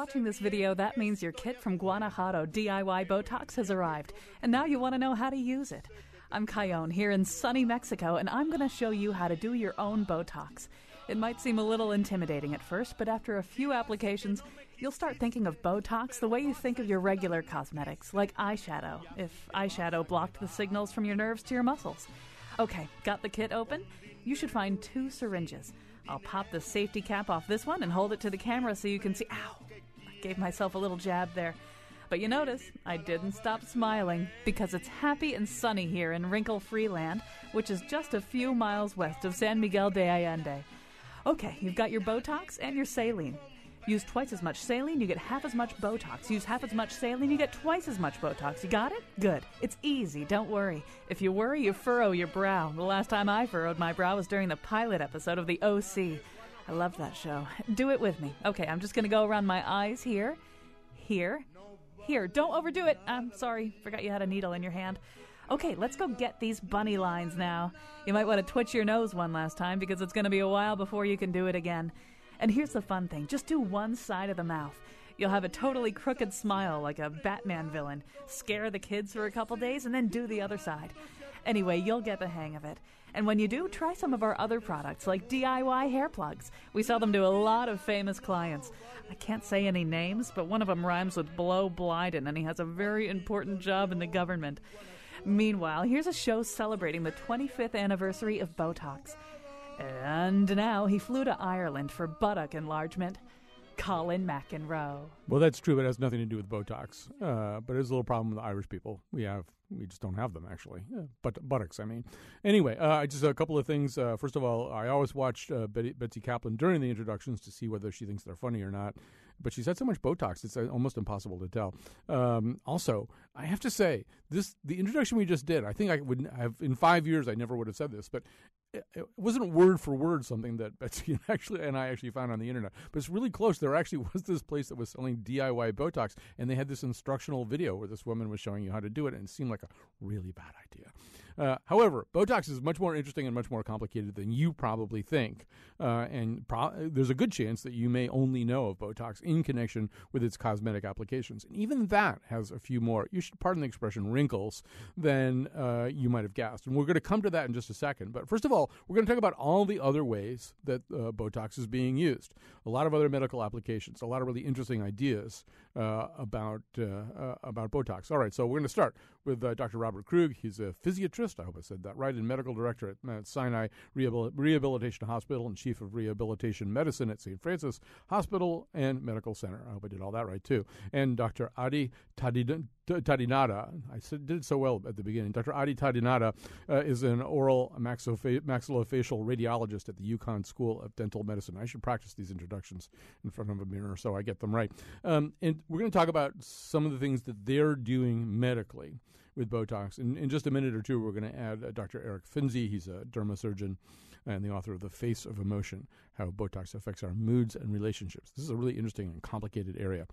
Watching this video, that means your kit from Guanajuato DIY Botox has arrived, and now you want to know how to use it. I'm Cayone here in sunny Mexico, and I'm going to show you how to do your own Botox. It might seem a little intimidating at first, but after a few applications, you'll start thinking of Botox the way you think of your regular cosmetics, like eyeshadow, if eyeshadow blocked the signals from your nerves to your muscles. Okay, got the kit open? You should find two syringes. I'll pop the safety cap off this one and hold it to the camera so you can see. Ow! Gave myself a little jab there. But you notice, I didn't stop smiling because it's happy and sunny here in wrinkle free land, which is just a few miles west of San Miguel de Allende. Okay, you've got your Botox and your saline. Use twice as much saline, you get half as much Botox. Use half as much saline, you get twice as much Botox. You got it? Good. It's easy, don't worry. If you worry, you furrow your brow. The last time I furrowed my brow was during the pilot episode of The OC. I love that show. Do it with me. Okay, I'm just gonna go around my eyes here, here, here. Don't overdo it. I'm sorry, forgot you had a needle in your hand. Okay, let's go get these bunny lines now. You might want to twitch your nose one last time because it's going to be a while before you can do it again. And here's the fun thing just do one side of the mouth. You'll have a totally crooked smile like a Batman villain. Scare the kids for a couple days and then do the other side. Anyway, you'll get the hang of it. And when you do, try some of our other products like DIY hair plugs. We sell them to a lot of famous clients. I can't say any names, but one of them rhymes with Blow Blyden, and he has a very important job in the government. Meanwhile, here's a show celebrating the 25th anniversary of Botox. And now he flew to Ireland for buttock enlargement. Colin McEnroe. Well, that's true, but it has nothing to do with Botox. Uh, but there's a little problem with the Irish people. We have, we just don't have them actually. Yeah, but buttocks, I mean. Anyway, uh, just a couple of things. Uh, first of all, I always watch uh, Betty, Betsy Kaplan during the introductions to see whether she thinks they're funny or not. But she's had so much Botox; it's uh, almost impossible to tell. Um, also, I have to say, this the introduction we just did. I think I would have in five years. I never would have said this, but it, wasn't word for word something that Betsy and actually and I actually found on the internet, but it's really close. There actually was this place that was selling DIY Botox, and they had this instructional video where this woman was showing you how to do it, and it seemed like a really bad idea. Uh, however, Botox is much more interesting and much more complicated than you probably think, uh, and pro- there's a good chance that you may only know of Botox in connection with its cosmetic applications, and even that has a few more. You should pardon the expression wrinkles than uh, you might have guessed, and we're going to come to that in just a second. But first of all, we're going to talk about all the other ways that uh, Botox is being used. A lot of other medical applications, a lot of really interesting ideas uh, about about Botox. All right, so we're going to start with Dr. Robert Krug. He's a physiatrist. I hope I said that right. And medical director at Mount Sinai Rehabil- Rehabilitation Hospital and chief of rehabilitation medicine at St. Francis Hospital and Medical Center. I hope I did all that right too. And Dr. Adi Tadinada, I said, did so well at the beginning. Dr. Adi Tadinada uh, is an oral maxillofa- maxillofacial radiologist at the UConn School of Dental Medicine. I should practice these introductions in front of a mirror so I get them right. Um, and we're going to talk about some of the things that they're doing medically with Botox. In, in just a minute or two, we're going to add uh, Dr. Eric Finzi. He's a dermasurgeon and the author of The Face of Emotion How Botox Affects Our Moods and Relationships. This is a really interesting and complicated area.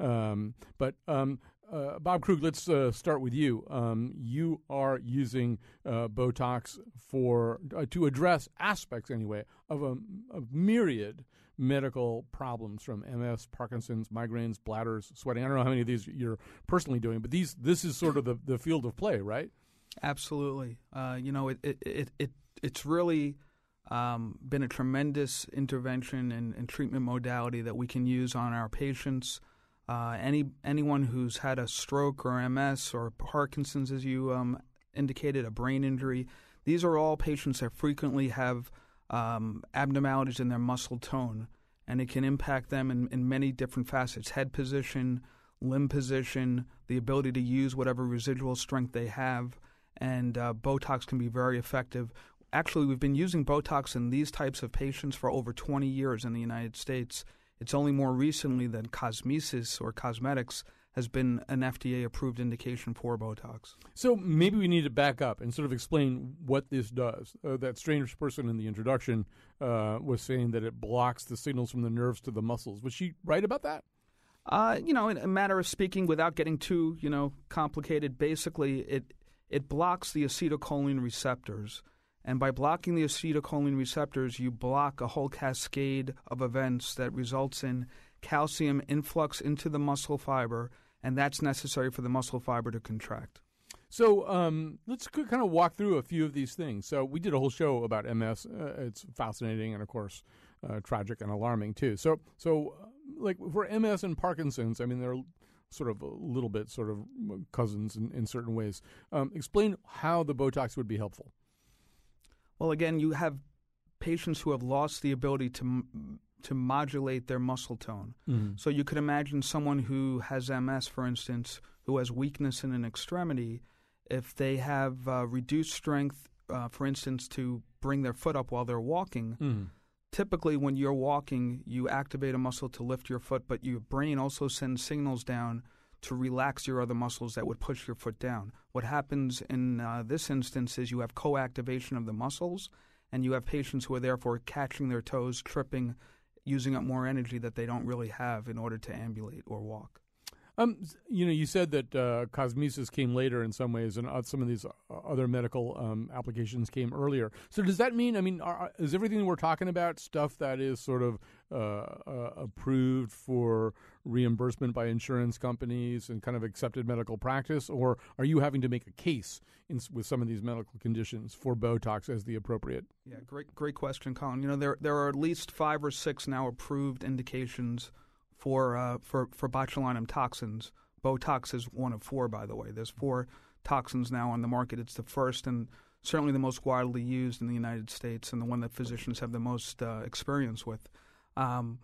Um, but um, uh, Bob Krug, let's uh, start with you. Um, you are using uh, Botox for uh, to address aspects, anyway, of a, a, myriad medical problems from MS, Parkinson's, migraines, bladders, sweating. I don't know how many of these you're personally doing, but these this is sort of the, the field of play, right? Absolutely. Uh, you know, it, it, it, it it's really um, been a tremendous intervention and, and, treatment modality that we can use on our patients. Uh, any anyone who's had a stroke or MS or Parkinson's, as you um, indicated, a brain injury, these are all patients that frequently have um, abnormalities in their muscle tone, and it can impact them in, in many different facets: head position, limb position, the ability to use whatever residual strength they have. and uh, Botox can be very effective. Actually, we've been using Botox in these types of patients for over 20 years in the United States. It's only more recently that cosmesis or cosmetics has been an FDA approved indication for Botox. So maybe we need to back up and sort of explain what this does. Uh, that strange person in the introduction uh, was saying that it blocks the signals from the nerves to the muscles. Was she right about that? Uh, you know, in a matter of speaking, without getting too you know complicated, basically it it blocks the acetylcholine receptors. And by blocking the acetylcholine receptors, you block a whole cascade of events that results in calcium influx into the muscle fiber, and that's necessary for the muscle fiber to contract. So um, let's kind of walk through a few of these things. So we did a whole show about MS. Uh, it's fascinating and, of course, uh, tragic and alarming too. So, so uh, like for MS and Parkinson's, I mean, they're sort of a little bit sort of cousins in, in certain ways. Um, explain how the Botox would be helpful. Well, again, you have patients who have lost the ability to to modulate their muscle tone. Mm-hmm. So you could imagine someone who has MS, for instance, who has weakness in an extremity, if they have uh, reduced strength, uh, for instance, to bring their foot up while they're walking. Mm-hmm. Typically, when you're walking, you activate a muscle to lift your foot, but your brain also sends signals down to relax your other muscles that would push your foot down. What happens in uh, this instance is you have co activation of the muscles, and you have patients who are therefore catching their toes, tripping, using up more energy that they don't really have in order to ambulate or walk. Um, you know, you said that uh, cosmesis came later in some ways, and uh, some of these uh, other medical um, applications came earlier. So, does that mean? I mean, are, is everything we're talking about stuff that is sort of uh, uh, approved for reimbursement by insurance companies and kind of accepted medical practice, or are you having to make a case in, with some of these medical conditions for Botox as the appropriate? Yeah, great, great question, Colin. You know, there there are at least five or six now approved indications for uh, for for botulinum toxins. Botox is one of four, by the way. There's four toxins now on the market. It's the first and certainly the most widely used in the United States, and the one that physicians have the most uh, experience with. Um,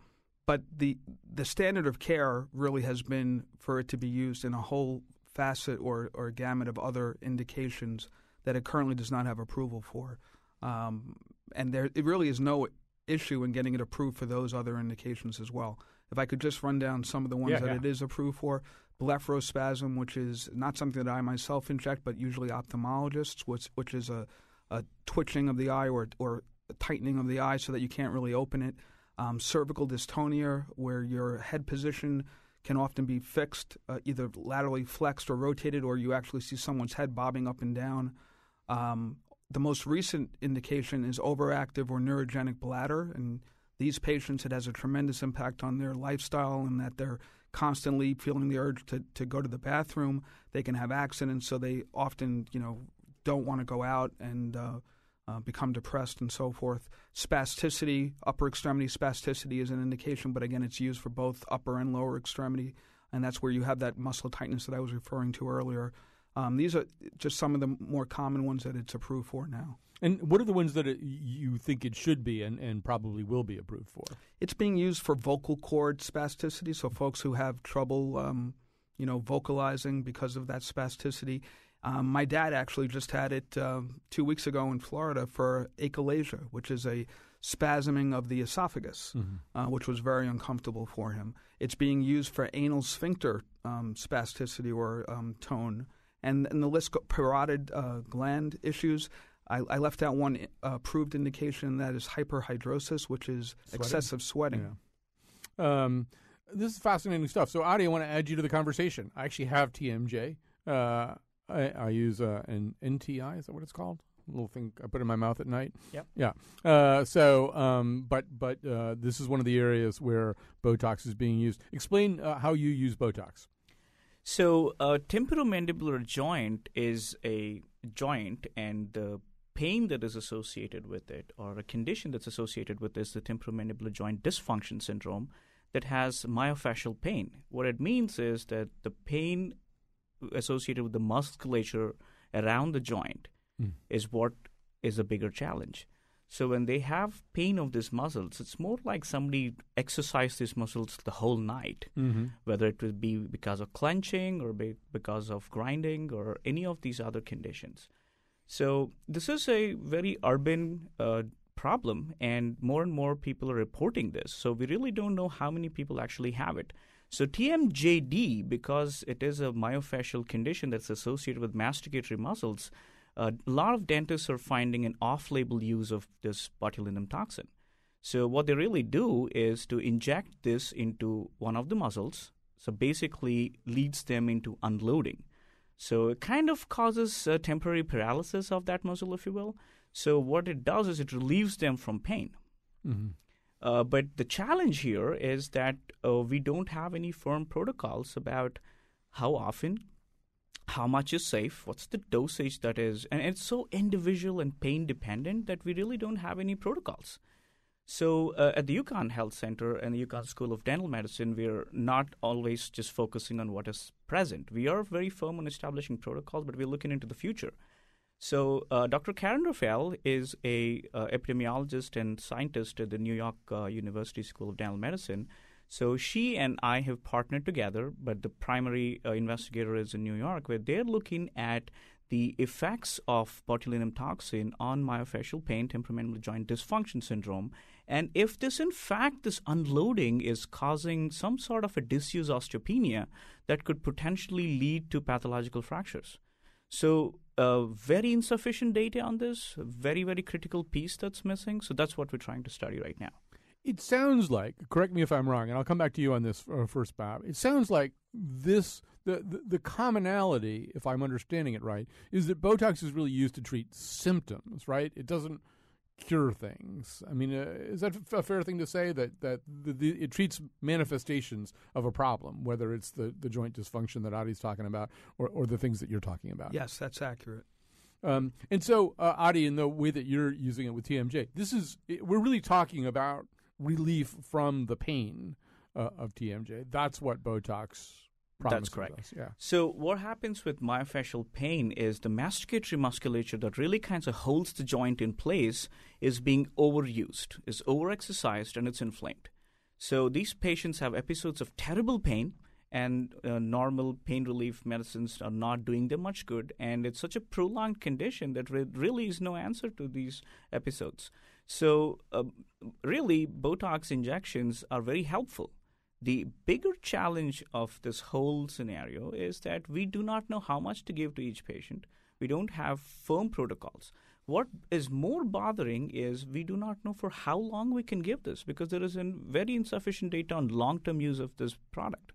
but the the standard of care really has been for it to be used in a whole facet or or gamut of other indications that it currently does not have approval for. Um, and there, it really is no issue in getting it approved for those other indications as well. If I could just run down some of the ones yeah, that yeah. it is approved for blepharospasm, which is not something that I myself inject, but usually ophthalmologists, which, which is a, a twitching of the eye or, or tightening of the eye so that you can't really open it. Um, cervical dystonia, where your head position can often be fixed, uh, either laterally flexed or rotated, or you actually see someone's head bobbing up and down. Um, the most recent indication is overactive or neurogenic bladder, and these patients, it has a tremendous impact on their lifestyle and that they're constantly feeling the urge to, to go to the bathroom. They can have accidents, so they often, you know, don't want to go out and uh, uh, become depressed and so forth. Spasticity, upper extremity spasticity is an indication, but again, it's used for both upper and lower extremity, and that's where you have that muscle tightness that I was referring to earlier. Um, these are just some of the more common ones that it's approved for now. And what are the ones that it, you think it should be and, and probably will be approved for? It's being used for vocal cord spasticity, so folks who have trouble, um, you know, vocalizing because of that spasticity. Um, my dad actually just had it uh, two weeks ago in Florida for achalasia, which is a spasming of the esophagus, mm-hmm. uh, which was very uncomfortable for him. It's being used for anal sphincter um, spasticity or um, tone, and, and the list parotid uh, gland issues. I, I left out one uh, approved indication that is hyperhidrosis, which is sweating? excessive sweating. Yeah. Um, this is fascinating stuff. So, Adi, I want to add you to the conversation. I actually have TMJ. Uh, I, I, use uh, an NTI. Is that what it's called? A little thing I put in my mouth at night. Yep. Yeah. Uh, so, um, but but uh, this is one of the areas where Botox is being used. Explain uh, how you use Botox. So, a temporomandibular joint is a joint, and the pain that is associated with it or a condition that's associated with this, the temporomandibular joint dysfunction syndrome, that has myofascial pain. What it means is that the pain associated with the musculature around the joint mm. is what is a bigger challenge. So when they have pain of these muscles, it's more like somebody exercised these muscles the whole night, mm-hmm. whether it would be because of clenching or be because of grinding or any of these other conditions. So this is a very urban uh, problem, and more and more people are reporting this. So we really don't know how many people actually have it. So TMJD, because it is a myofascial condition that's associated with masticatory muscles, a lot of dentists are finding an off-label use of this botulinum toxin. So what they really do is to inject this into one of the muscles. So basically leads them into unloading. So it kind of causes a temporary paralysis of that muscle, if you will. So what it does is it relieves them from pain. Mm-hmm. Uh, but the challenge here is that uh, we don't have any firm protocols about how often, how much is safe, what's the dosage that is, and it's so individual and pain dependent that we really don't have any protocols. So uh, at the UConn Health Center and the UConn School of Dental Medicine, we're not always just focusing on what is present. We are very firm on establishing protocols, but we're looking into the future. So uh, Dr. Karen Raphael is a uh, epidemiologist and scientist at the New York uh, University School of Dental Medicine. So she and I have partnered together, but the primary uh, investigator is in New York, where they're looking at the effects of botulinum toxin on myofascial pain, temporomandibular joint dysfunction syndrome, and if this, in fact, this unloading is causing some sort of a disuse osteopenia that could potentially lead to pathological fractures. So, uh, very insufficient data on this, very, very critical piece that's missing. So, that's what we're trying to study right now. It sounds like, correct me if I'm wrong, and I'll come back to you on this uh, first, Bob. It sounds like this, the, the, the commonality, if I'm understanding it right, is that Botox is really used to treat symptoms, right? It doesn't cure things. I mean, uh, is that a fair thing to say that that the, the, it treats manifestations of a problem, whether it's the, the joint dysfunction that Adi's talking about, or, or the things that you're talking about? Yes, that's accurate. Um, and so, uh, Adi, in the way that you're using it with TMJ, this is we're really talking about relief from the pain uh, of TMJ. That's what Botox that's correct. Us, yeah. So what happens with myofascial pain is the masticatory musculature that really kind of holds the joint in place is being overused, is overexercised, and it's inflamed. So these patients have episodes of terrible pain, and uh, normal pain relief medicines are not doing them much good. And it's such a prolonged condition that re- really is no answer to these episodes. So, uh, really, Botox injections are very helpful the bigger challenge of this whole scenario is that we do not know how much to give to each patient. We don't have firm protocols. What is more bothering is we do not know for how long we can give this because there is very insufficient data on long term use of this product.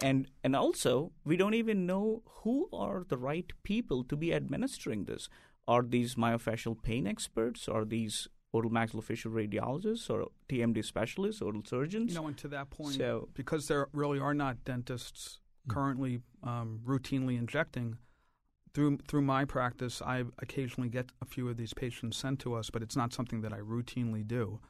And, and also, we don't even know who are the right people to be administering this. Are these myofascial pain experts? Are these oral maxillofacial radiologists or TMD specialists, oral surgeons. You know, and to that point, so, because there really are not dentists mm. currently um, routinely injecting, through through my practice, I occasionally get a few of these patients sent to us, but it's not something that I routinely do.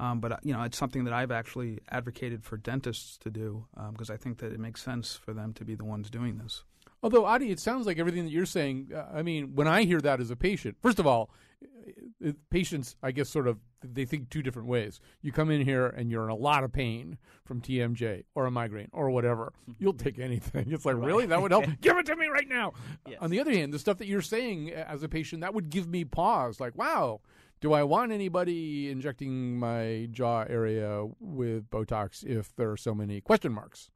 Um, but you know, it's something that I've actually advocated for dentists to do because um, I think that it makes sense for them to be the ones doing this. Although, Adi, it sounds like everything that you're saying. Uh, I mean, when I hear that as a patient, first of all, uh, patients, I guess, sort of they think two different ways. You come in here and you're in a lot of pain from TMJ or a migraine or whatever. Mm-hmm. You'll take anything. It's like, right. really? That would help? give it to me right now. Yes. On the other hand, the stuff that you're saying uh, as a patient, that would give me pause. Like, wow, do I want anybody injecting my jaw area with Botox if there are so many question marks?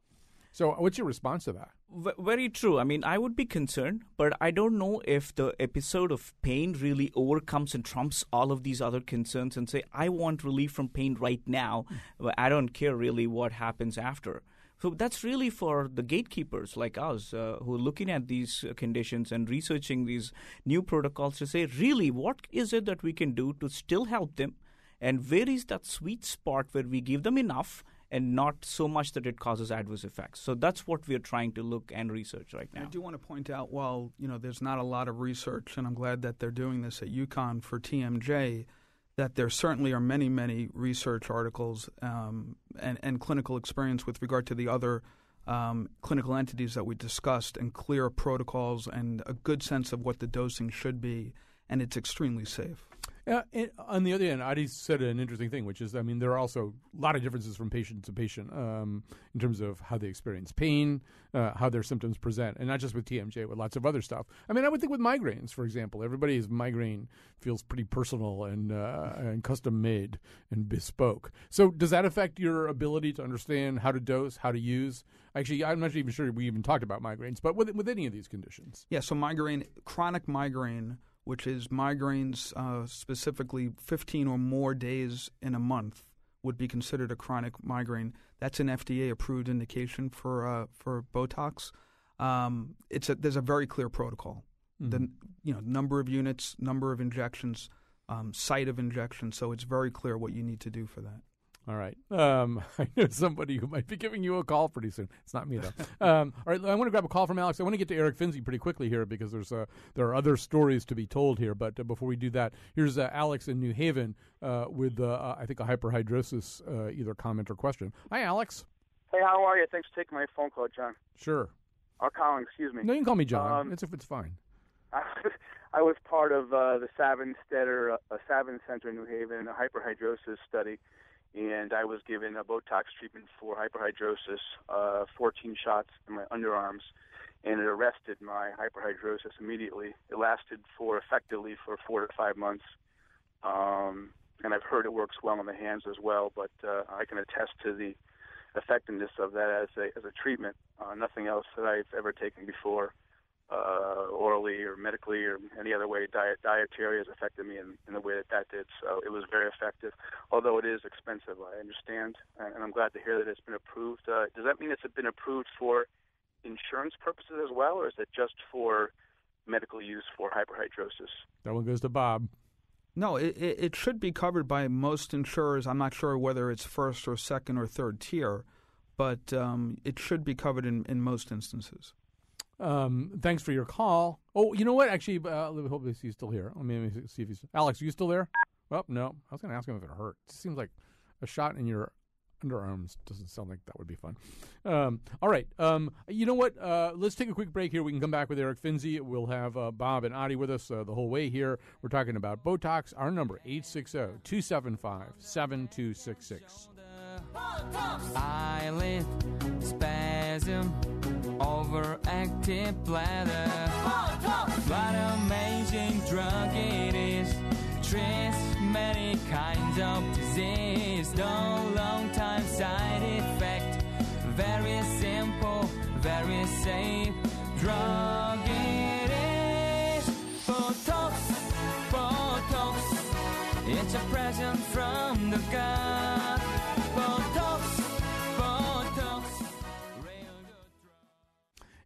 So, what's your response to that? V- very true. I mean, I would be concerned, but I don't know if the episode of pain really overcomes and trumps all of these other concerns and say, I want relief from pain right now. But I don't care really what happens after. So that's really for the gatekeepers like us uh, who are looking at these conditions and researching these new protocols to say, really, what is it that we can do to still help them? And where is that sweet spot where we give them enough and not so much that it causes adverse effects. So that's what we are trying to look and research right now. I do want to point out, while you know, there's not a lot of research, and I'm glad that they're doing this at UConn for TMJ. That there certainly are many, many research articles um, and, and clinical experience with regard to the other um, clinical entities that we discussed, and clear protocols and a good sense of what the dosing should be, and it's extremely safe. On the other hand, Adi said an interesting thing, which is, I mean, there are also a lot of differences from patient to patient um, in terms of how they experience pain, uh, how their symptoms present, and not just with TMJ, with lots of other stuff. I mean, I would think with migraines, for example, everybody's migraine feels pretty personal and uh, and custom made and bespoke. So, does that affect your ability to understand how to dose, how to use? Actually, I'm not even sure we even talked about migraines, but with with any of these conditions. Yeah, so migraine, chronic migraine which is migraines uh, specifically 15 or more days in a month would be considered a chronic migraine. That's an FDA approved indication for uh, for Botox. Um, it's a, there's a very clear protocol. Mm-hmm. The you know number of units, number of injections, um, site of injection. So it's very clear what you need to do for that. All right. Um, I know somebody who might be giving you a call pretty soon. It's not me though. um, all right. I want to grab a call from Alex. I want to get to Eric Finzi pretty quickly here because there's uh, there are other stories to be told here. But uh, before we do that, here's uh, Alex in New Haven uh, with uh, I think a hyperhidrosis uh, either comment or question. Hi, Alex. Hey, how are you? Thanks for taking my phone call, John. Sure. Or Colin, excuse me. No, you can call me John. Um, it's if it's fine. I, I was part of the Savin Stetter, uh, Savin Center in New Haven, a hyperhidrosis study and I was given a Botox treatment for hyperhidrosis, uh, 14 shots in my underarms, and it arrested my hyperhidrosis immediately. It lasted for effectively for four to five months, um, and I've heard it works well in the hands as well. But uh, I can attest to the effectiveness of that as a as a treatment. Uh, nothing else that I've ever taken before uh, orally or medically or any other way diet dietary has affected me in, in the way that that did. So it was very effective, although it is expensive. I understand, and I'm glad to hear that it's been approved. Uh, does that mean it's been approved for insurance purposes as well, or is it just for medical use for hyperhidrosis? That one goes to Bob. No, it, it should be covered by most insurers. I'm not sure whether it's first or second or third tier, but um, it should be covered in, in most instances. Um, thanks for your call. Oh, you know what? Actually, uh, hope he's still here. Let me, see if he's. Alex, are you still there? Well, no. I was going to ask him if it hurt. It seems like a shot in your underarms doesn't sound like that would be fun. Um, all right. Um, you know what? Uh, let's take a quick break here. We can come back with Eric Finzi. We'll have uh, Bob and Adi with us uh, the whole way here. We're talking about Botox. Our number, 860-275-7266. Eyelid spasm overactive bladder. What amazing drug it is. Treats many kinds of disease. No long time side effect. Very simple, very safe drug it is. Botox, Botox. It's a present from the God.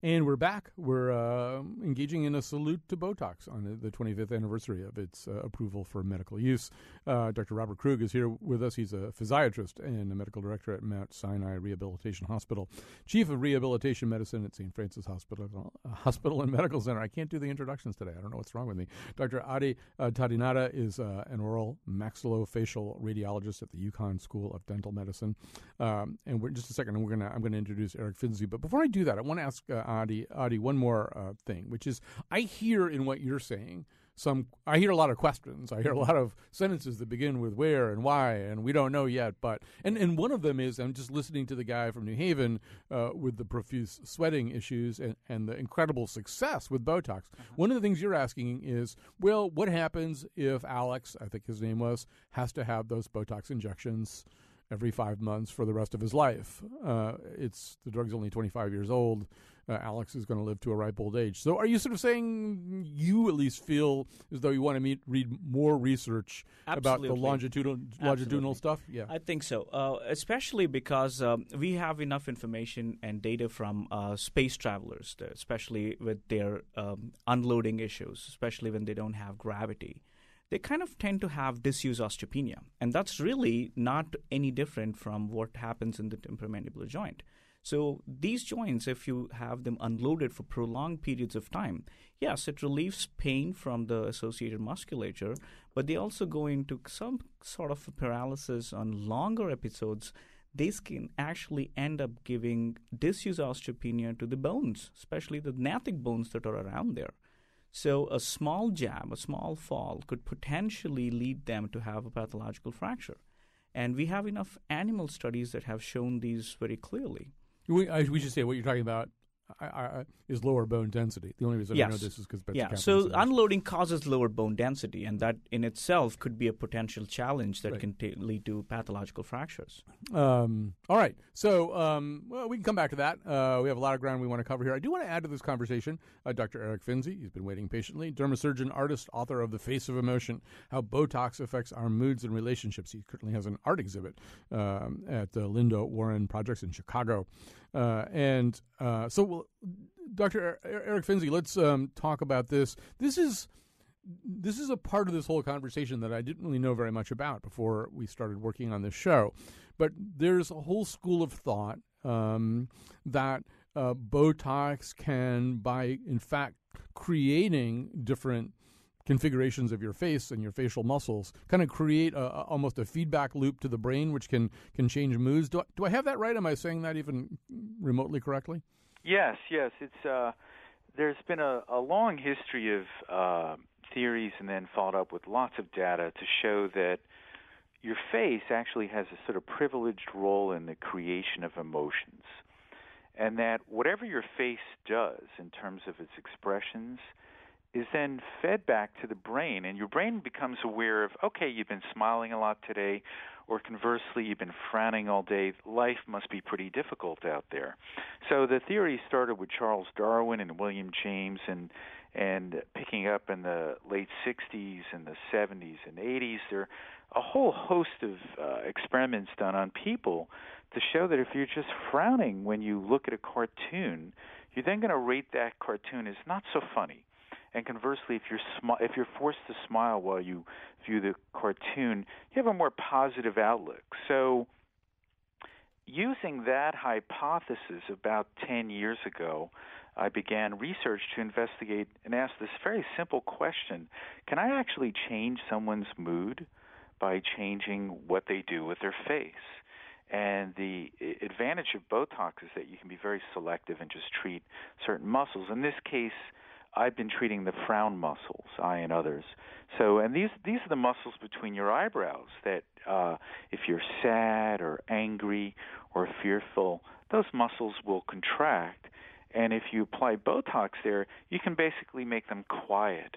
And we're back. We're uh, engaging in a salute to Botox on the 25th anniversary of its uh, approval for medical use. Uh, Dr. Robert Krug is here with us. He's a physiatrist and a medical director at Mount Sinai Rehabilitation Hospital, chief of rehabilitation medicine at St. Francis Hospital, uh, Hospital and Medical Center. I can't do the introductions today. I don't know what's wrong with me. Dr. Adi uh, Tadinada is uh, an oral maxillofacial radiologist at the UConn School of Dental Medicine. Um, and just a second. We're gonna I'm gonna introduce Eric Finzi. But before I do that, I want to ask Adi, Adi one more uh, thing, which is I hear in what you're saying some. I hear a lot of questions. I hear a lot of sentences that begin with where and why, and we don't know yet. But and and one of them is I'm just listening to the guy from New Haven uh, with the profuse sweating issues and, and the incredible success with Botox. Uh-huh. One of the things you're asking is, well, what happens if Alex, I think his name was, has to have those Botox injections? every five months for the rest of his life. Uh, it's the drug's only 25 years old uh, Alex is going to live to a ripe old age. So, are you sort of saying you at least feel as though you want to meet, read more research Absolutely. about the longitudinal longitudinal stuff? Yeah, I think so. Uh, especially because um, we have enough information and data from uh, space travelers, especially with their um, unloading issues, especially when they don't have gravity they kind of tend to have disuse osteopenia. And that's really not any different from what happens in the temporomandibular joint. So these joints, if you have them unloaded for prolonged periods of time, yes, it relieves pain from the associated musculature, but they also go into some sort of paralysis on longer episodes. This can actually end up giving disuse osteopenia to the bones, especially the gnathic bones that are around there. So a small jab, a small fall, could potentially lead them to have a pathological fracture. And we have enough animal studies that have shown these very clearly. We, we should say what you're talking about I, I, is lower bone density. The only reason yes. I know this is because yeah. So unloading causes lower bone density, and that in itself could be a potential challenge that right. can t- lead to pathological fractures. Um, all right. So um, well, we can come back to that. Uh, we have a lot of ground we want to cover here. I do want to add to this conversation uh, Dr. Eric Finzi. He's been waiting patiently. Dermasurgeon, artist, author of The Face of Emotion: How Botox Affects Our Moods and Relationships. He currently has an art exhibit um, at the Linda Warren Projects in Chicago. Uh, and uh, so, Dr. Eric Finzi, let's um, talk about this. This is this is a part of this whole conversation that I didn't really know very much about before we started working on this show. But there's a whole school of thought um, that uh, Botox can, by in fact creating different configurations of your face and your facial muscles kind of create a, a, almost a feedback loop to the brain, which can can change moods. Do I, do I have that right? Am I saying that even remotely correctly? Yes, yes. It's uh, there's been a, a long history of uh, theories and then followed up with lots of data to show that your face actually has a sort of privileged role in the creation of emotions. And that whatever your face does in terms of its expressions is then fed back to the brain, and your brain becomes aware of, okay, you've been smiling a lot today, or conversely, you've been frowning all day. Life must be pretty difficult out there. So the theory started with Charles Darwin and William James, and and picking up in the late 60s and the 70s and 80s. There are a whole host of uh, experiments done on people to show that if you're just frowning when you look at a cartoon, you're then going to rate that cartoon as not so funny and conversely, if you're if you're forced to smile while you view the cartoon, you have a more positive outlook. So, using that hypothesis about 10 years ago, I began research to investigate and ask this very simple question Can I actually change someone's mood by changing what they do with their face? And the advantage of Botox is that you can be very selective and just treat certain muscles. In this case, I've been treating the frown muscles, I and others. So, and these these are the muscles between your eyebrows that, uh, if you're sad or angry or fearful, those muscles will contract. And if you apply Botox there, you can basically make them quiet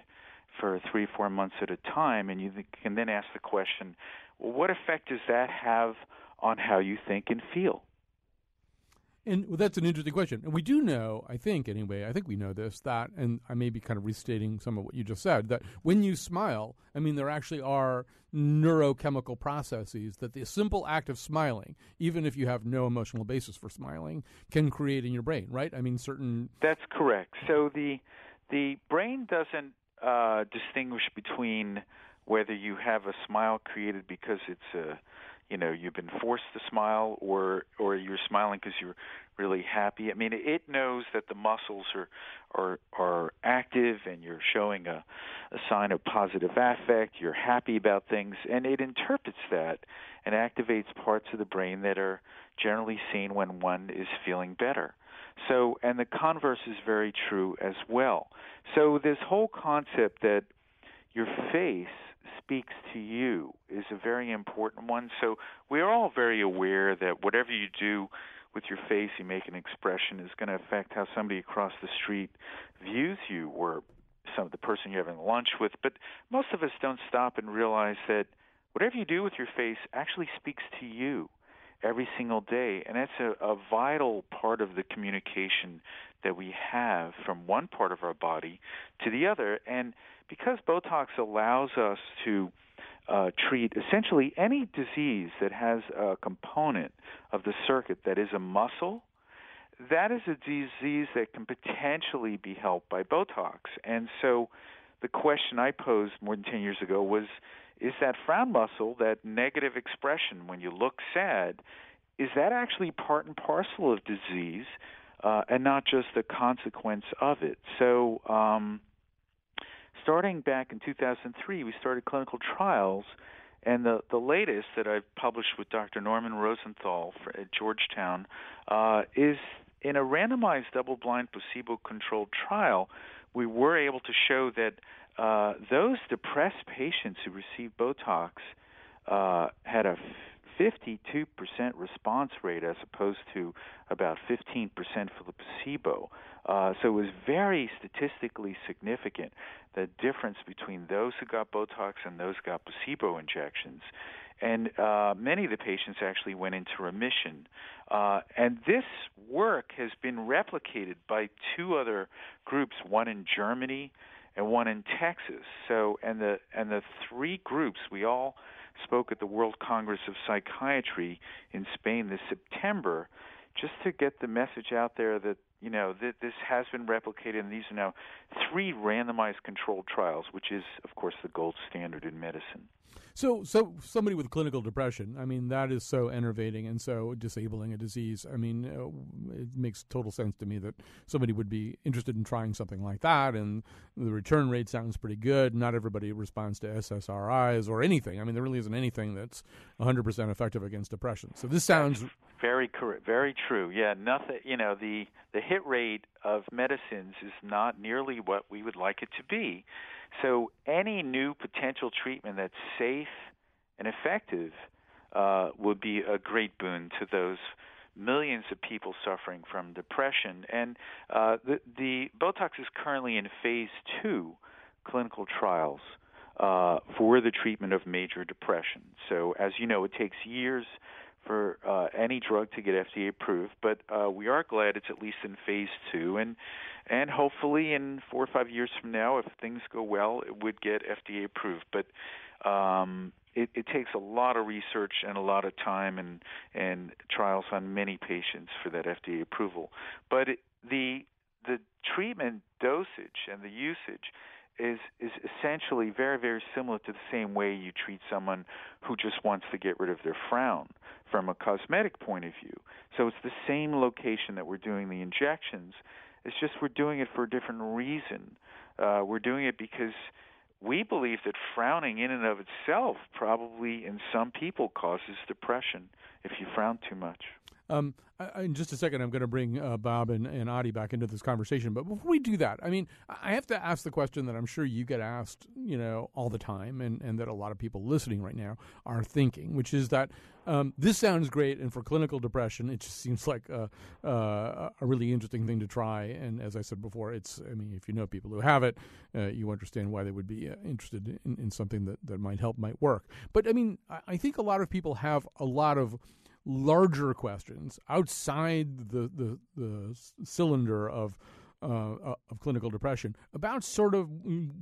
for three, four months at a time, and you can then ask the question, well, what effect does that have on how you think and feel? And well, that's an interesting question. And we do know, I think anyway, I think we know this, that, and I may be kind of restating some of what you just said, that when you smile, I mean, there actually are neurochemical processes that the simple act of smiling, even if you have no emotional basis for smiling, can create in your brain, right? I mean, certain. That's correct. So the, the brain doesn't uh, distinguish between whether you have a smile created because it's a you know you've been forced to smile or or you're smiling because you're really happy. I mean it knows that the muscles are are are active and you're showing a a sign of positive affect. You're happy about things. And it interprets that and activates parts of the brain that are generally seen when one is feeling better. So and the converse is very true as well. So this whole concept that your face speaks to you is a very important one. So we're all very aware that whatever you do with your face, you make an expression, is going to affect how somebody across the street views you or some the person you're having lunch with. But most of us don't stop and realize that whatever you do with your face actually speaks to you every single day. And that's a, a vital part of the communication that we have from one part of our body to the other. And because Botox allows us to uh, treat essentially any disease that has a component of the circuit that is a muscle, that is a disease that can potentially be helped by Botox. And so the question I posed more than 10 years ago was is that frown muscle, that negative expression when you look sad, is that actually part and parcel of disease uh, and not just the consequence of it? So, um, starting back in 2003, we started clinical trials, and the the latest that I've published with Dr. Norman Rosenthal for, at Georgetown uh, is in a randomized double-blind placebo-controlled trial. we were able to show that uh, those depressed patients who received Botox uh, had a 52% response rate as opposed to about 15% for the placebo. Uh, so it was very statistically significant the difference between those who got Botox and those who got placebo injections. And uh, many of the patients actually went into remission. Uh, and this work has been replicated by two other groups, one in Germany and one in Texas. So, and the and the three groups we all spoke at the World Congress of Psychiatry in Spain this September, just to get the message out there that you know that this has been replicated, and these are now three randomized controlled trials, which is, of course, the gold standard in medicine. So, so somebody with clinical depression, I mean, that is so enervating and so disabling a disease. I mean, uh, it makes total sense to me that somebody would be interested in trying something like that. And the return rate sounds pretty good. Not everybody responds to SSRIs or anything. I mean, there really isn't anything that's 100% effective against depression. So this sounds very correct, very true. Yeah, nothing. You know, the the hit rate of medicines is not nearly what we would like it to be. So any new potential treatment that's safe and effective uh, would be a great boon to those millions of people suffering from depression. And uh, the, the Botox is currently in phase two clinical trials uh, for the treatment of major depression. So, as you know, it takes years for uh, any drug to get FDA approved, but uh, we are glad it's at least in phase two, and and hopefully in four or five years from now, if things go well, it would get FDA approved. But um, it, it takes a lot of research and a lot of time and and trials on many patients for that FDA approval. But it, the the treatment dosage and the usage is is essentially very very similar to the same way you treat someone who just wants to get rid of their frown from a cosmetic point of view. So it's the same location that we're doing the injections. It's just we're doing it for a different reason. Uh, we're doing it because we believe that frowning in and of itself probably in some people causes depression if you frown too much. Um, I, in just a second, I'm going to bring uh, Bob and, and Adi back into this conversation. But before we do that, I mean, I have to ask the question that I'm sure you get asked, you know, all the time, and, and that a lot of people listening right now are thinking, which is that um, this sounds great, and for clinical depression, it just seems like a, uh, a really interesting thing to try. And as I said before, it's, I mean, if you know people who have it, uh, you understand why they would be uh, interested in, in something that, that might help, might work. But I mean, I, I think a lot of people have a lot of larger questions outside the the, the cylinder of uh, uh, of clinical depression about sort of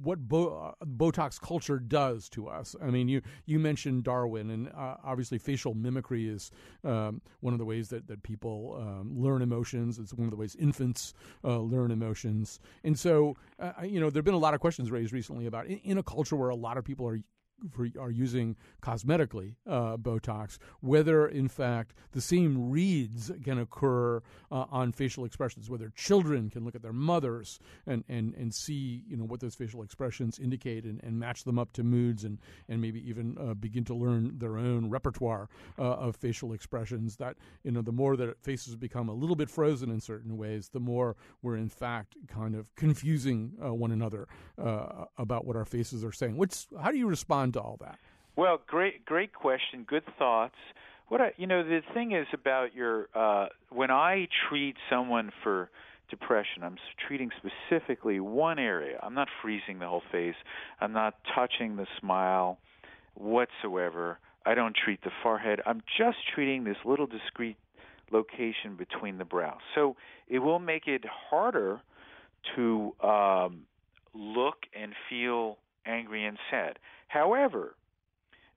what Bo- uh, Botox culture does to us. I mean, you you mentioned Darwin, and uh, obviously facial mimicry is um, one of the ways that that people um, learn emotions. It's one of the ways infants uh, learn emotions, and so uh, you know there have been a lot of questions raised recently about in, in a culture where a lot of people are for, are using cosmetically uh, Botox, whether in fact the same reads can occur uh, on facial expressions, whether children can look at their mothers and, and, and see you know what those facial expressions indicate and, and match them up to moods and, and maybe even uh, begin to learn their own repertoire uh, of facial expressions. That you know the more that faces become a little bit frozen in certain ways, the more we're in fact kind of confusing uh, one another uh, about what our faces are saying. What's how do you respond? To all that? Well, great, great question. Good thoughts. What I, you know, the thing is about your uh, when I treat someone for depression, I'm treating specifically one area. I'm not freezing the whole face. I'm not touching the smile whatsoever. I don't treat the forehead. I'm just treating this little discrete location between the brows. So it will make it harder to um, look and feel angry and sad. However,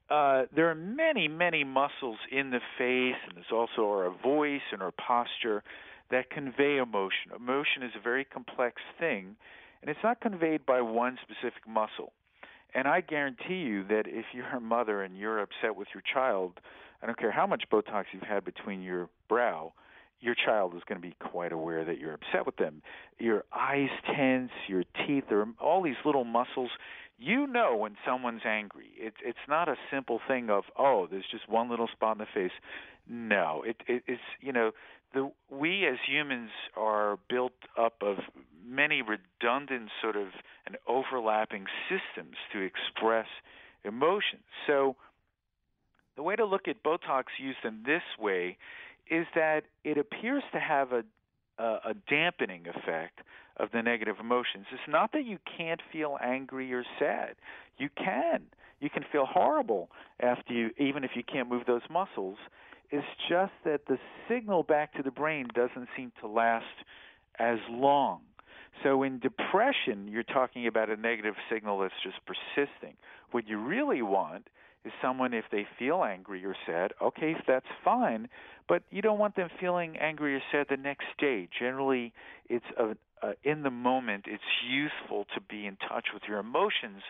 uh, there are many, many muscles in the face, and there's also our voice and our posture that convey emotion. Emotion is a very complex thing, and it's not conveyed by one specific muscle. And I guarantee you that if you're a mother and you're upset with your child, I don't care how much Botox you've had between your brow, your child is going to be quite aware that you're upset with them. Your eyes tense, your teeth, there are all these little muscles you know when someone's angry. It's it's not a simple thing of oh, there's just one little spot in the face. No, it, it it's you know the we as humans are built up of many redundant sort of and overlapping systems to express emotions. So the way to look at Botox used in this way is that it appears to have a a, a dampening effect of the negative emotions. It's not that you can't feel angry or sad. You can. You can feel horrible after you even if you can't move those muscles. It's just that the signal back to the brain doesn't seem to last as long. So in depression, you're talking about a negative signal that's just persisting. What you really want is someone, if they feel angry or sad, okay, that's fine, but you don't want them feeling angry or sad the next day. Generally, it's a, uh, in the moment, it's useful to be in touch with your emotions.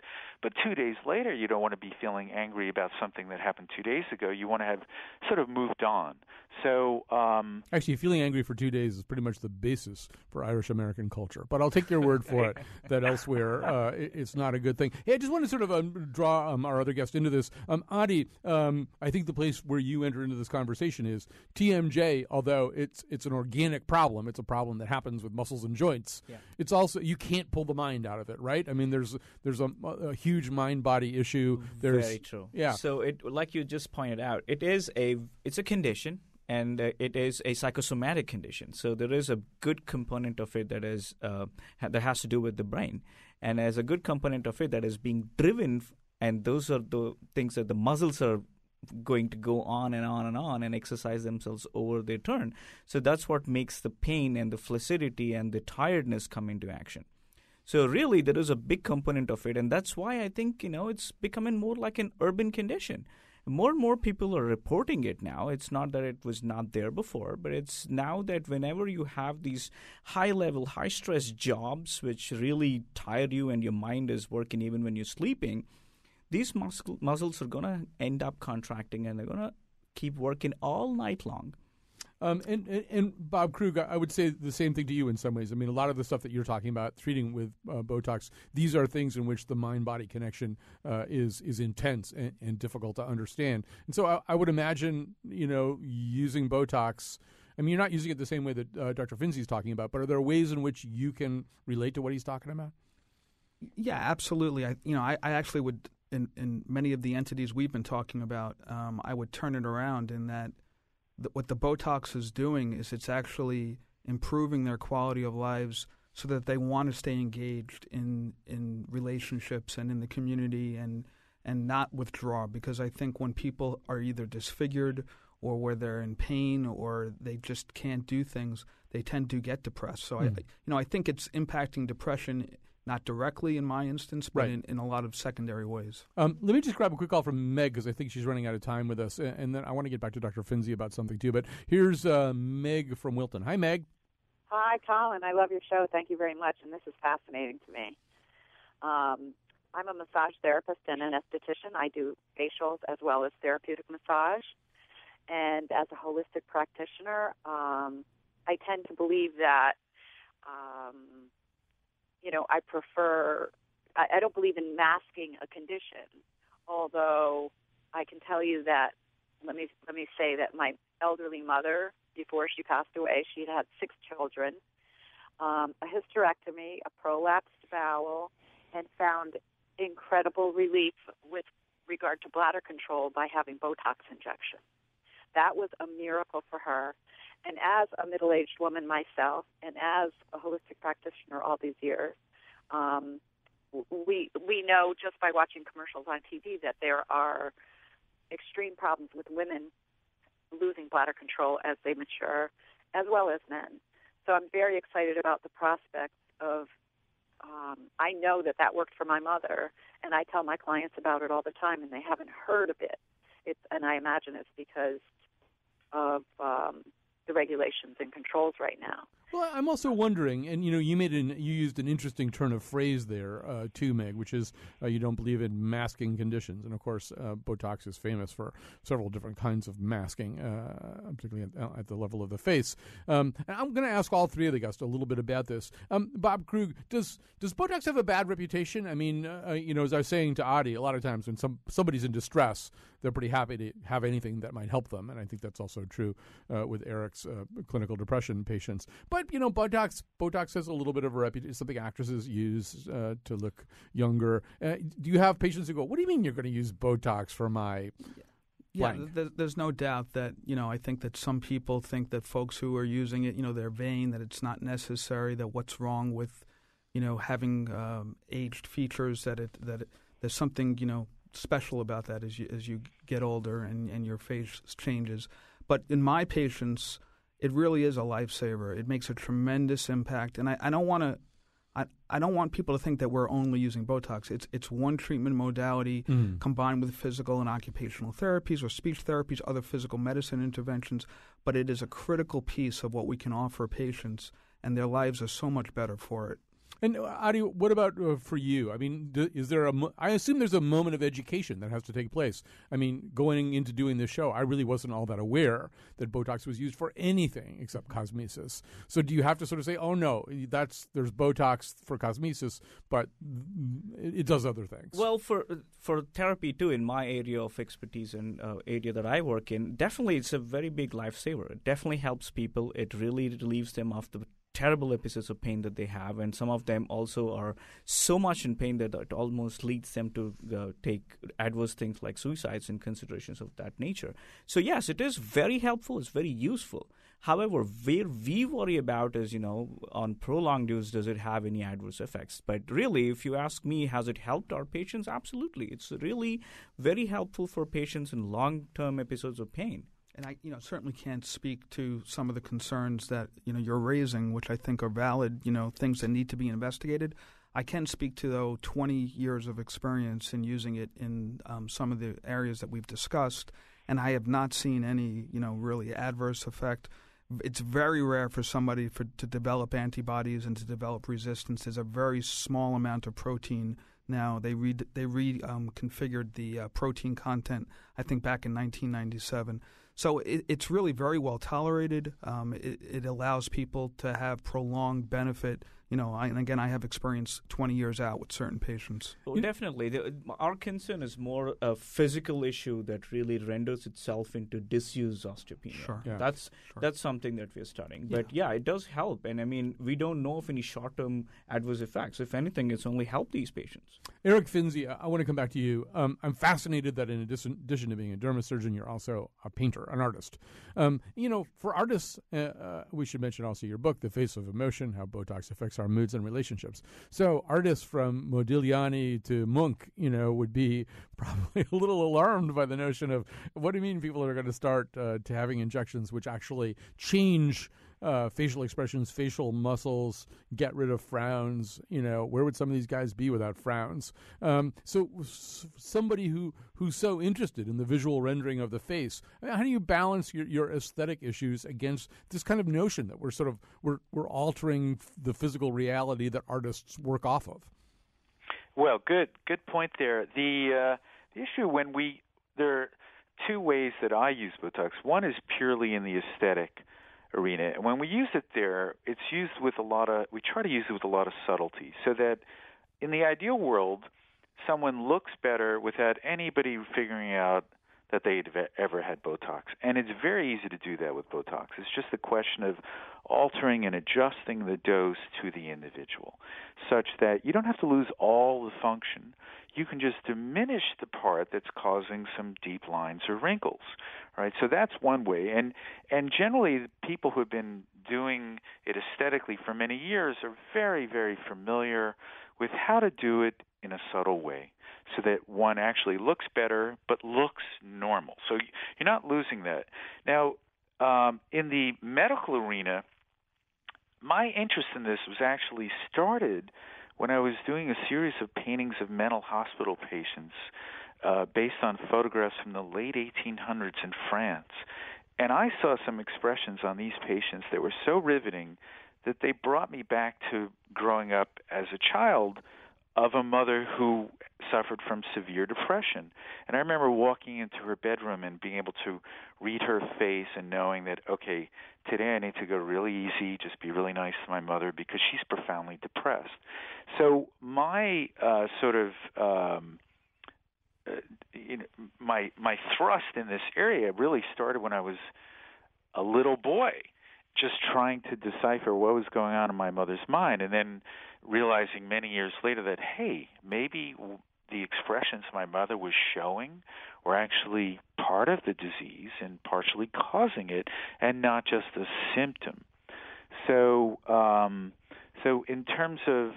But two days later, you don't want to be feeling angry about something that happened two days ago. You want to have sort of moved on. So, um, actually, feeling angry for two days is pretty much the basis for Irish American culture. But I'll take your word for it that elsewhere uh, it's not a good thing. Hey, I just want to sort of um, draw um, our other guest into this. Um, Adi, um, I think the place where you enter into this conversation is TMJ. Although it's it's an organic problem, it's a problem that happens with muscles and joints it's yeah. it's also you can't pull the mind out of it, right? I mean, there's there's a, a huge mind body issue. There's, Very true. Yeah. So it like you just pointed out, it is a it's a condition and uh, it is a psychosomatic condition. So there is a good component of it that is uh, that has to do with the brain, and as a good component of it that is being driven, and those are the things that the muscles are going to go on and on and on and exercise themselves over their turn. So that's what makes the pain and the flaccidity and the tiredness come into action. So really, there is a big component of it, and that's why I think you know it's becoming more like an urban condition. More and more people are reporting it now. It's not that it was not there before, but it's now that whenever you have these high level, high stress jobs which really tire you and your mind is working even when you're sleeping, these muscle, muscles are going to end up contracting and they're going to keep working all night long. Um, and, and, and, Bob Krug, I would say the same thing to you in some ways. I mean, a lot of the stuff that you're talking about, treating with uh, Botox, these are things in which the mind-body connection uh, is is intense and, and, difficult to understand. And so, I, I, would imagine, you know, using Botox. I mean, you're not using it the same way that uh, Dr. Finzi is talking about, but are there ways in which you can relate to what he's talking about? Yeah, absolutely. I, you know, I, I actually would in, in many of the entities we've been talking about, um, I would turn it around in that the, what the Botox is doing is it's actually improving their quality of lives so that they want to stay engaged in in relationships and in the community and and not withdraw because I think when people are either disfigured or where they're in pain or they just can't do things, they tend to get depressed. So mm. I hmm. you know I think it's impacting depression not directly in my instance, but right. in, in, a lot of secondary ways. Um, let me just grab a quick call from Meg because I think she's running out of time with us, and, then I want to get back to Dr. Finzi about something too. But here's uh, Meg from Wilton. Hi, Meg. Hi, Colin. I love your show. Thank you very much, and this is fascinating to me. Um, I'm a massage therapist and an esthetician. I do facials as well as therapeutic massage. And as a holistic practitioner, um, I tend to believe that um, you know, I prefer, I, I don't believe in masking a condition, although I can tell you that, let me, let me say that my elderly mother, before she passed away, she had six children, um, a hysterectomy, a prolapsed bowel, and found incredible relief with regard to bladder control by having Botox injection. That was a miracle for her. And as a middle aged woman myself, and as a holistic practitioner all these years, um, we we know just by watching commercials on TV that there are extreme problems with women losing bladder control as they mature, as well as men. So I'm very excited about the prospects of. Um, I know that that worked for my mother, and I tell my clients about it all the time, and they haven't heard of it. It's, and I imagine it's because of um, the regulations and controls right now. Well, I'm also wondering, and you know, you made an you used an interesting turn of phrase there uh, too, Meg, which is uh, you don't believe in masking conditions, and of course, uh, Botox is famous for several different kinds of masking, uh, particularly at, uh, at, the level of the face. Um, and I'm going to ask all three of the guests a little bit about this. Um, Bob Krug, does does Botox have a bad reputation? I mean, uh, you know, as I was saying to Adi, a lot of times when some somebody's in distress, they're pretty happy to have anything that might help them, and I think that's also true with Eric's clinical depression patients. But what you know, Botox. Botox has a little bit of a reputation. Something actresses use uh, to look younger. Uh, do you have patients who go, "What do you mean you're going to use Botox for my?" Yeah, blank?" there's, there's no doubt that you know. I think that some people think that folks who are using it, you know, they're vain, that it's not necessary. That what's wrong with, you know, having um, aged features. That it that it, there's something you know special about that as you as you get older and and your face changes. But in my patients, it really is a lifesaver. It makes a tremendous impact, and I, I don't want to. I, I don't want people to think that we're only using Botox. It's it's one treatment modality Mhm. combined with physical and occupational therapies or speech therapies, other physical medicine interventions. But it is a critical piece of what we can offer patients, and their lives are so much better for it. And uh, do you, what about uh, for you? I mean, do, is there a? mo- I assume there's a moment of education that has to take place. I mean, going into doing this show, I really wasn't all that aware that Botox was used for anything except cosmesis. So, do you have to sort of say, "Oh no, that's there's Botox for cosmesis, but it, it does other things"? Well, for for therapy too, in my area of expertise and uh, area that I work in, definitely it's a very big lifesaver. It definitely helps people. It really relieves them of the terrible episodes of pain that they have, and some of them also are so much in pain that it almost leads them to uh, take adverse things like suicides and considerations of that nature. So yes, it is very helpful. It's very useful. However, where we worry about is, you know, on prolonged use, does it have any adverse effects? But really, if you ask me, has it helped our patients? Absolutely. It's really very helpful for patients in long term episodes of pain. And I, you know, certainly can't speak to some of the concerns that you know you're raising, which I think are valid. You know, things that need to be investigated. I can speak to though 20 years of experience in using it in um, some of the areas that we've discussed, and I have not seen any, you know, really adverse effect. It's very rare for somebody for, to develop antibodies and to develop resistance. There's a very small amount of protein now. They re they re um, the uh, protein content. I think back in 1997. So it, it's really very well tolerated. Um, it, it allows people to have prolonged benefit. You know, I, and again, I have experience 20 years out with certain patients. Oh, definitely. The, our concern is more a physical issue that really renders itself into disuse osteopenia. Sure. Yeah. That's Sure. that's something that we're studying. But yeah. it does help. And I mean, we don't know of any short-term adverse effects. If anything, it's only helped these patients. Eric Finzi, I- I want to come back to you. Um, I'm fascinated that in addition, addition to being a dermasurgeon, you're also a painter, an artist. Um, you know, for artists, uh, uh, we should mention also your book, The Face of Emotion How Botox Affects Our Moods and Relationships. So, artists from Modigliani to Munch, you know, would be probably a little alarmed by the notion of what do you mean people are going to start uh, to having injections which actually change uh, facial expressions, facial muscles, get rid of frowns. You know, where would some of these guys be without frowns? Um, so, somebody who who's so interested in the visual rendering of the face, I mean, how do you balance your, your aesthetic issues against this kind of notion that we're sort of we're we're altering the physical reality that artists work off of? Well, good good point there. The uh, the issue when we there are two ways that I use Botox. One is purely in the aesthetic arena, and when we use it there, it's used with a lot of. We try to use it with a lot of subtlety, so that in the ideal world, someone looks better without anybody figuring out that they'd ever had Botox. And it's very easy to do that with Botox. It's just the question of altering and adjusting the dose to the individual such that you don't have to lose all the function. You can just diminish the part that's causing some deep lines or wrinkles. Right? So that's one way. And and generally people who have been doing it aesthetically for many years are very, very familiar with how to do it in a subtle way so that one actually looks better but looks normal. So you're not losing that. Now, um, in the medical arena, my interest in this was actually started when I was doing a series of paintings of mental hospital patients uh, based on photographs from the late 1800s in France. And I saw some expressions on these patients that were so riveting that they brought me back to growing up as a child of a mother who suffered from severe depression. And I remember walking into her bedroom and being able to read her face and knowing that, okay, today I need to go really easy, just be really nice to my mother because she's profoundly depressed. So my uh, sort of um, uh, you know, my my thrust in this area really started when I was a little boy, just trying to decipher what was going on in my mother's mind, and then realizing many years later that hey, maybe the expressions my mother was showing were actually part of the disease and partially causing it, and not just a symptom. So, um, so in terms of,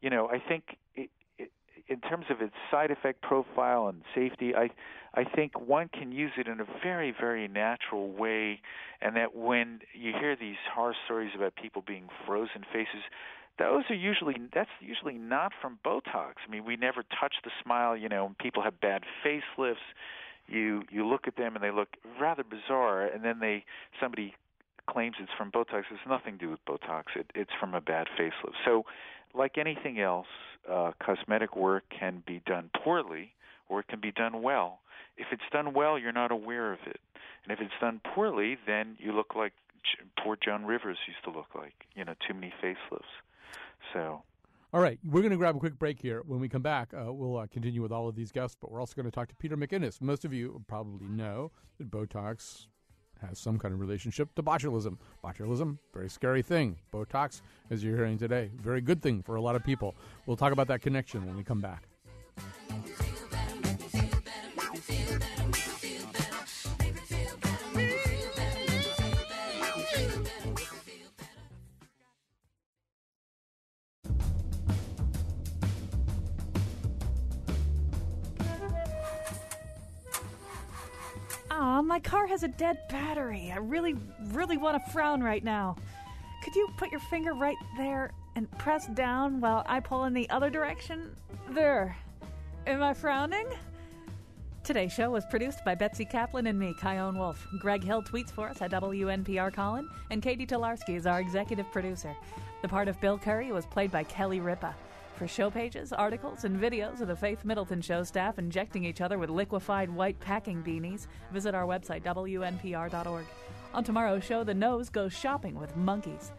you know, I think it, it, in terms of its side effect profile and safety, I, I think one can use it in a very, very natural way, and that when you hear these horror stories about people being frozen faces, those are usually that's usually not from Botox. I mean, we never touch the smile. You know, when people have bad facelifts, you you look at them and they look rather bizarre, and then they somebody claims it's from Botox. It's nothing to do with Botox. It, it's from a bad facelift. So, like anything else, uh, cosmetic work can be done poorly or it can be done well. If it's done well, you're not aware of it, and if it's done poorly, then you look like poor Joan Rivers used to look like. You know, too many facelifts. So. All right, we're going to grab a quick break here. When we come back, uh, we'll uh, continue with all of these guests, but we're also going to talk to Peter Macinnis. Most of you probably know that Botox has some kind of relationship to botulism. Botulism, very scary thing. Botox, as you're hearing today, very good thing for a lot of people. We'll talk about that connection when we come back. Has a dead battery. I really, really want to frown right now. Could you put your finger right there and press down while I pull in the other direction? There. Am I frowning? Today's show was produced by Betsy Kaplan and me, Chion Wolf. Greg Hill tweets for us at WNPR Colin, and Katie Tolarski is our executive producer. The part of Bill Curry was played by Kelly Ripa. For show pages, articles, and videos of the Faith Middleton Show staff injecting each other with liquefied white packing beanies, visit our website, WNPR.org. On tomorrow's show, the nose goes shopping with monkeys.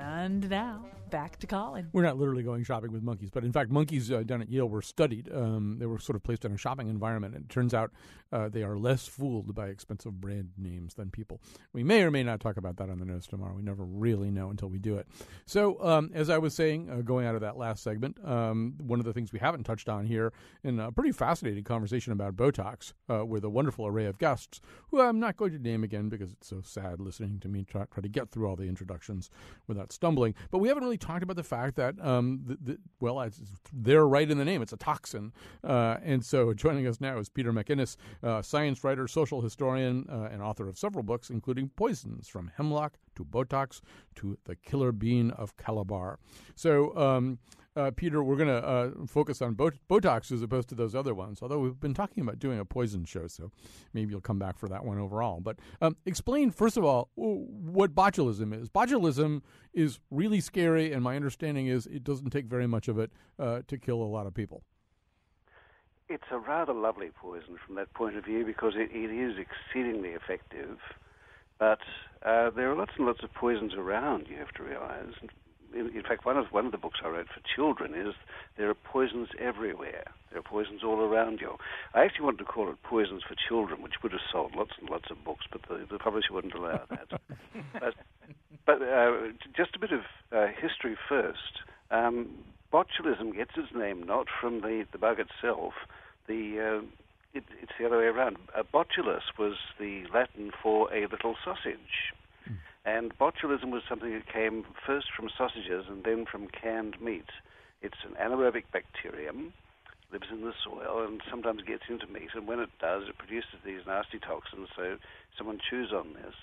And now, back to Colin. We're not literally going shopping with monkeys, but in fact, monkeys uh, down at Yale were studied. Um, they were sort of placed in a shopping environment, and it turns out uh, they are less fooled by expensive brand names than people. We may or may not talk about that on the news tomorrow. We never really know until we do it. So, um, as I was saying, uh, going out of that last segment, um, one of the things we haven't touched on here in a pretty fascinating conversation about Botox uh, with a wonderful array of guests, who I'm not going to name again because it's so sad listening to me try, try to get through all the introductions without stumbling. But we haven't really talked about the fact that, um, the, the, well, they're right in the name. It's a toxin. Uh, and so joining us now is Peter Macinnis, uh, science writer, social historian, uh, and author of several books, including Poisons from Hemlock to Botox to The Killer Bean of Calabar. So, um, uh, Peter, we're going to uh, focus on Botox as opposed to those other ones. Although we've been talking about doing a poison show, so maybe you'll come back for that one overall. But um, explain first of all what botulism is. Botulism is really scary, and my understanding is it doesn't take very much of it uh, to kill a lot of people. It's a rather lovely poison from that point of view because it, it is exceedingly effective. But uh, there are lots and lots of poisons around. You have to realize in, in, fact, one of one of the books I wrote for children is there are poisons everywhere. There are poisons all around you. I actually wanted to call it Poisons for Children, which would have sold lots and lots of books, but the, the publisher wouldn't allow that. but, but uh, just a bit of uh, history first. Um, botulism gets its name not from the, the bug itself. The uh, it, it's the other way around. Uh, botulus was the Latin for a little sausage. And botulism was something that came first from sausages and then from canned meat. It's an anaerobic bacterium, lives in the soil and sometimes gets into meat. And when it does, it produces these nasty toxins. So someone chews on this.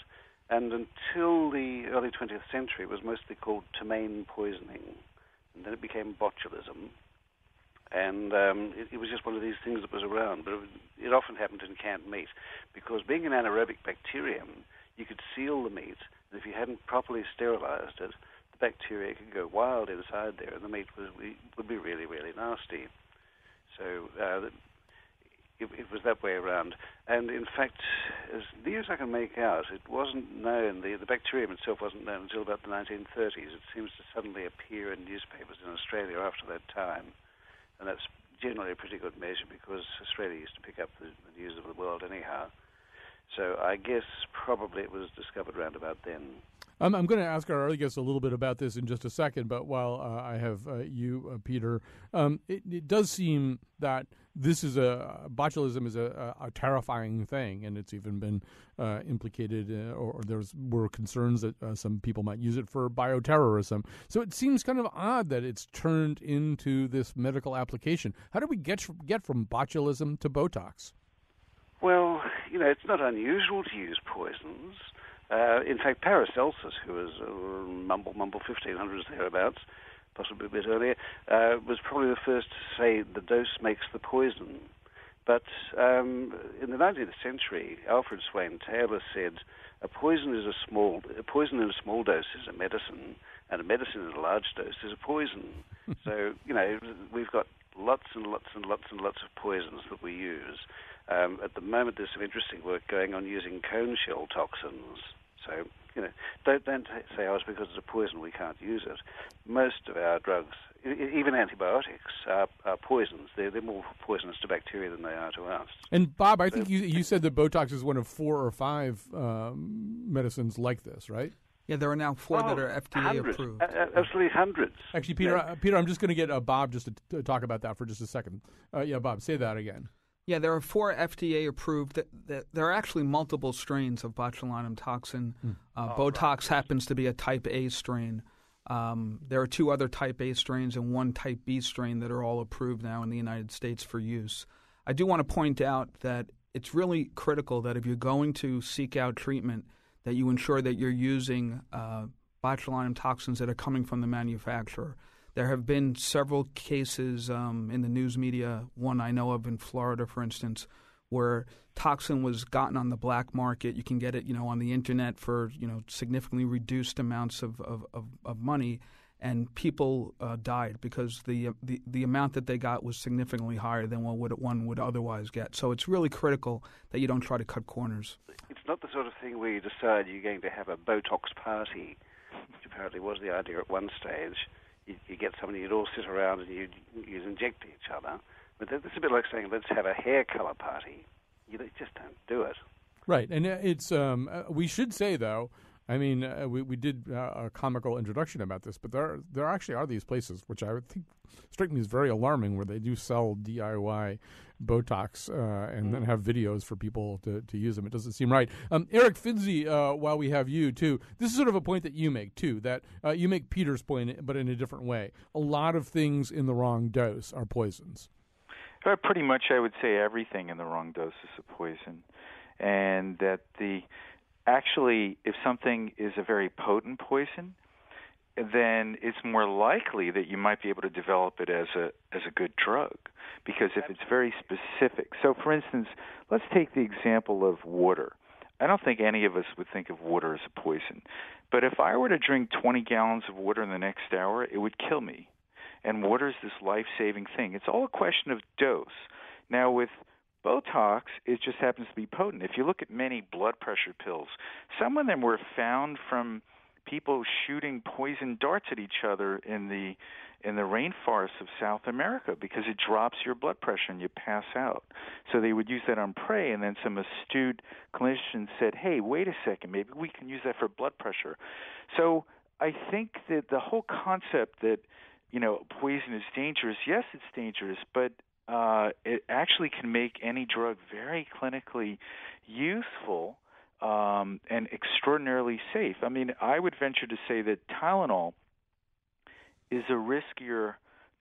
And until the early 20th century, it was mostly called ptomaine poisoning. And then it became botulism. And um, it, it, was just one of these things that was around. But it, it often happened in canned meat because being an anaerobic bacterium, you could seal the meat if you hadn't properly sterilized it, the bacteria could go wild inside there, and the meat was, would be really, really nasty. So uh, it, it, was that way around. And in fact, as near as I can make out, it wasn't known, the, the bacterium itself wasn't known until about the 1930s. It seems to suddenly appear in newspapers in Australia after that time. And that's generally a pretty good measure because Australia used to pick up the, the news of the world anyhow. So I guess probably it was discovered around about then. I'm, I'm going to ask our other guests a little bit about this in just a second, but while uh, I have uh, you, uh, Peter, um, it, it, does seem that this is a botulism is a, a, terrifying thing, and it's even been uh, implicated, uh, or, or there's were concerns that uh, some people might use it for bioterrorism. So it seems kind of odd that it's turned into this medical application. How do we get get from botulism to Botox? Well, you know, it's not unusual to use poisons. Uh, in fact, Paracelsus, who was uh, mumble mumble 1500s thereabouts, possibly a bit earlier, uh, was probably the first to say the dose makes the poison. But um, in the 19th century, Alfred Swain Taylor said a poison is a small a poison in a small dose is a medicine, and a medicine in a large dose is a poison. so you know we've got lots and lots and lots and lots of poisons that we use. Um, at the moment, there's some interesting work going on using cone shell toxins so, you know, don't, don't say, oh, it's because it's a poison, we can't use it. Most of our drugs, even antibiotics, are, are poisons. They're, they're more poisonous to bacteria than they are to us. And, Bob, I so, think you, you said that Botox is one of four or five um, medicines like this, right? Yeah, there are now four that are FDA hundreds, approved. Uh, absolutely hundreds. Actually, Peter, yeah. uh, Peter, I'm just going to get uh, Bob just to, to, talk about that for just a second. Uh, yeah, Bob, say that again. Yeah, there are four FDA approved. That, that, there are actually multiple strains of botulinum toxin. Mm. Uh, oh, Botox right. happens to be a type A strain. Um, there are two other type A strains and one type B strain that are all approved now in the United States for use. I do want to point out that it's really critical that if you're going to seek out treatment, that you ensure that you're using uh, botulinum toxins that are coming from the manufacturer. There have been several cases um, in the news media, one I know of in Florida, for instance, where toxin was gotten on the black market. You can get it, you know, on the internet for you know significantly reduced amounts of of, of, of money, and people uh, died because the, the the amount that they got was significantly higher than what would, one would otherwise get. So it's really critical that you don't try to cut corners. It's not the sort of thing where you decide you're going to have a Botox party, which apparently was the idea at one stage you, get somebody, you'd all sit around and you'd, you'd inject each other. But it's a bit like saying, let's have a hair color party. You just don't do it. Right, and uh, it's um, uh, we should say though I mean, uh, we we did uh, a comical introduction about this, but there there actually are these places which I would think strike me as very alarming, where they do sell DIY Botox uh, and mm. then have videos for people to, to use them. It doesn't seem right. Um, Eric Finzi, uh, while we have you too, this is sort of a point that you make too. That uh, you make Peter's point, but in a different way. A lot of things in the wrong dose are poisons. Uh, pretty much, I would say everything in the wrong dose is a poison, and that the actually, if something is a very potent poison, then it's more likely that you might be able to develop it as a as a good drug because if it's very specific. So for instance, let's take the example of water. I don't think any of us would think of water as a poison. But if I were to drink 20 gallons of water in the next hour, it would kill me. And water is this life-saving thing. It's all a question of dose. Now with Botox, it just happens to be potent. If you look at many blood pressure pills, some of them were found from people shooting poison darts at each other in the in the rainforests of South America because it drops your blood pressure and you pass out. So they would use that on prey, and then some astute clinicians said, "Hey, wait a second, maybe we can use that for blood pressure." So I think that the whole concept that you know poison is dangerous, yes, it's dangerous, but uh, it actually can make any drug very clinically useful um, and extraordinarily safe. I mean, I would venture to say that Tylenol is a riskier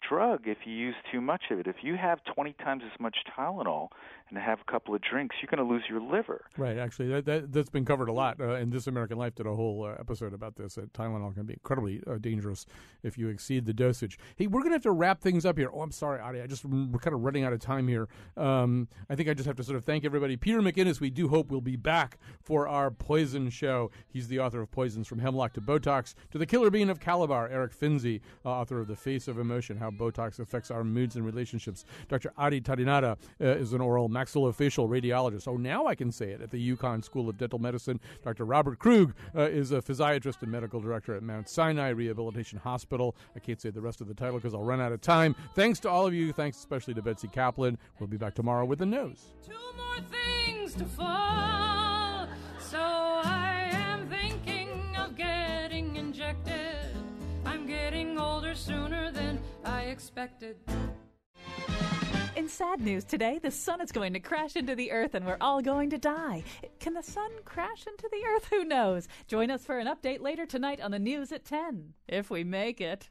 drug if you use too much of it. If you have 20 times as much Tylenol and have a couple of drinks, you're going to lose your liver. Right. Actually, that, that has been covered a lot. Uh, and This American Life did a whole uh, episode about this. That Tylenol can be incredibly uh, dangerous if you exceed the dosage. Hey, we're going to have to wrap things up here. Oh, I'm sorry, Adi. I just we're kind of running out of time here. Um, I think I just have to sort of thank everybody. Peter Macinnis, we do hope we'll be back for our Poison show. He's the author of Poisons from Hemlock to Botox to the Killer Bean of Calabar. Eric Finzi, uh, author of The Face of Emotion: How Botox Affects Our Moods and Relationships. Dr. Adi Tadinada uh, is an oral maxillofacial radiologist. Oh, now I can say it at the UConn School of Dental Medicine. Dr. Robert Krug uh, is a physiatrist and medical director at Mount Sinai Rehabilitation Hospital. I can't say the rest of the title because I'll run out of time. Thanks to all of you. Thanks especially to Betsy Kaplan. We'll be back tomorrow with the news. Two more things to fall. So I am thinking of getting injected. I'm getting older sooner than I expected. In sad news today, the sun is going to crash into the earth and we're all going to die. Can the sun crash into the earth? Who knows? Join us for an update later tonight on the news at 10, if we make it.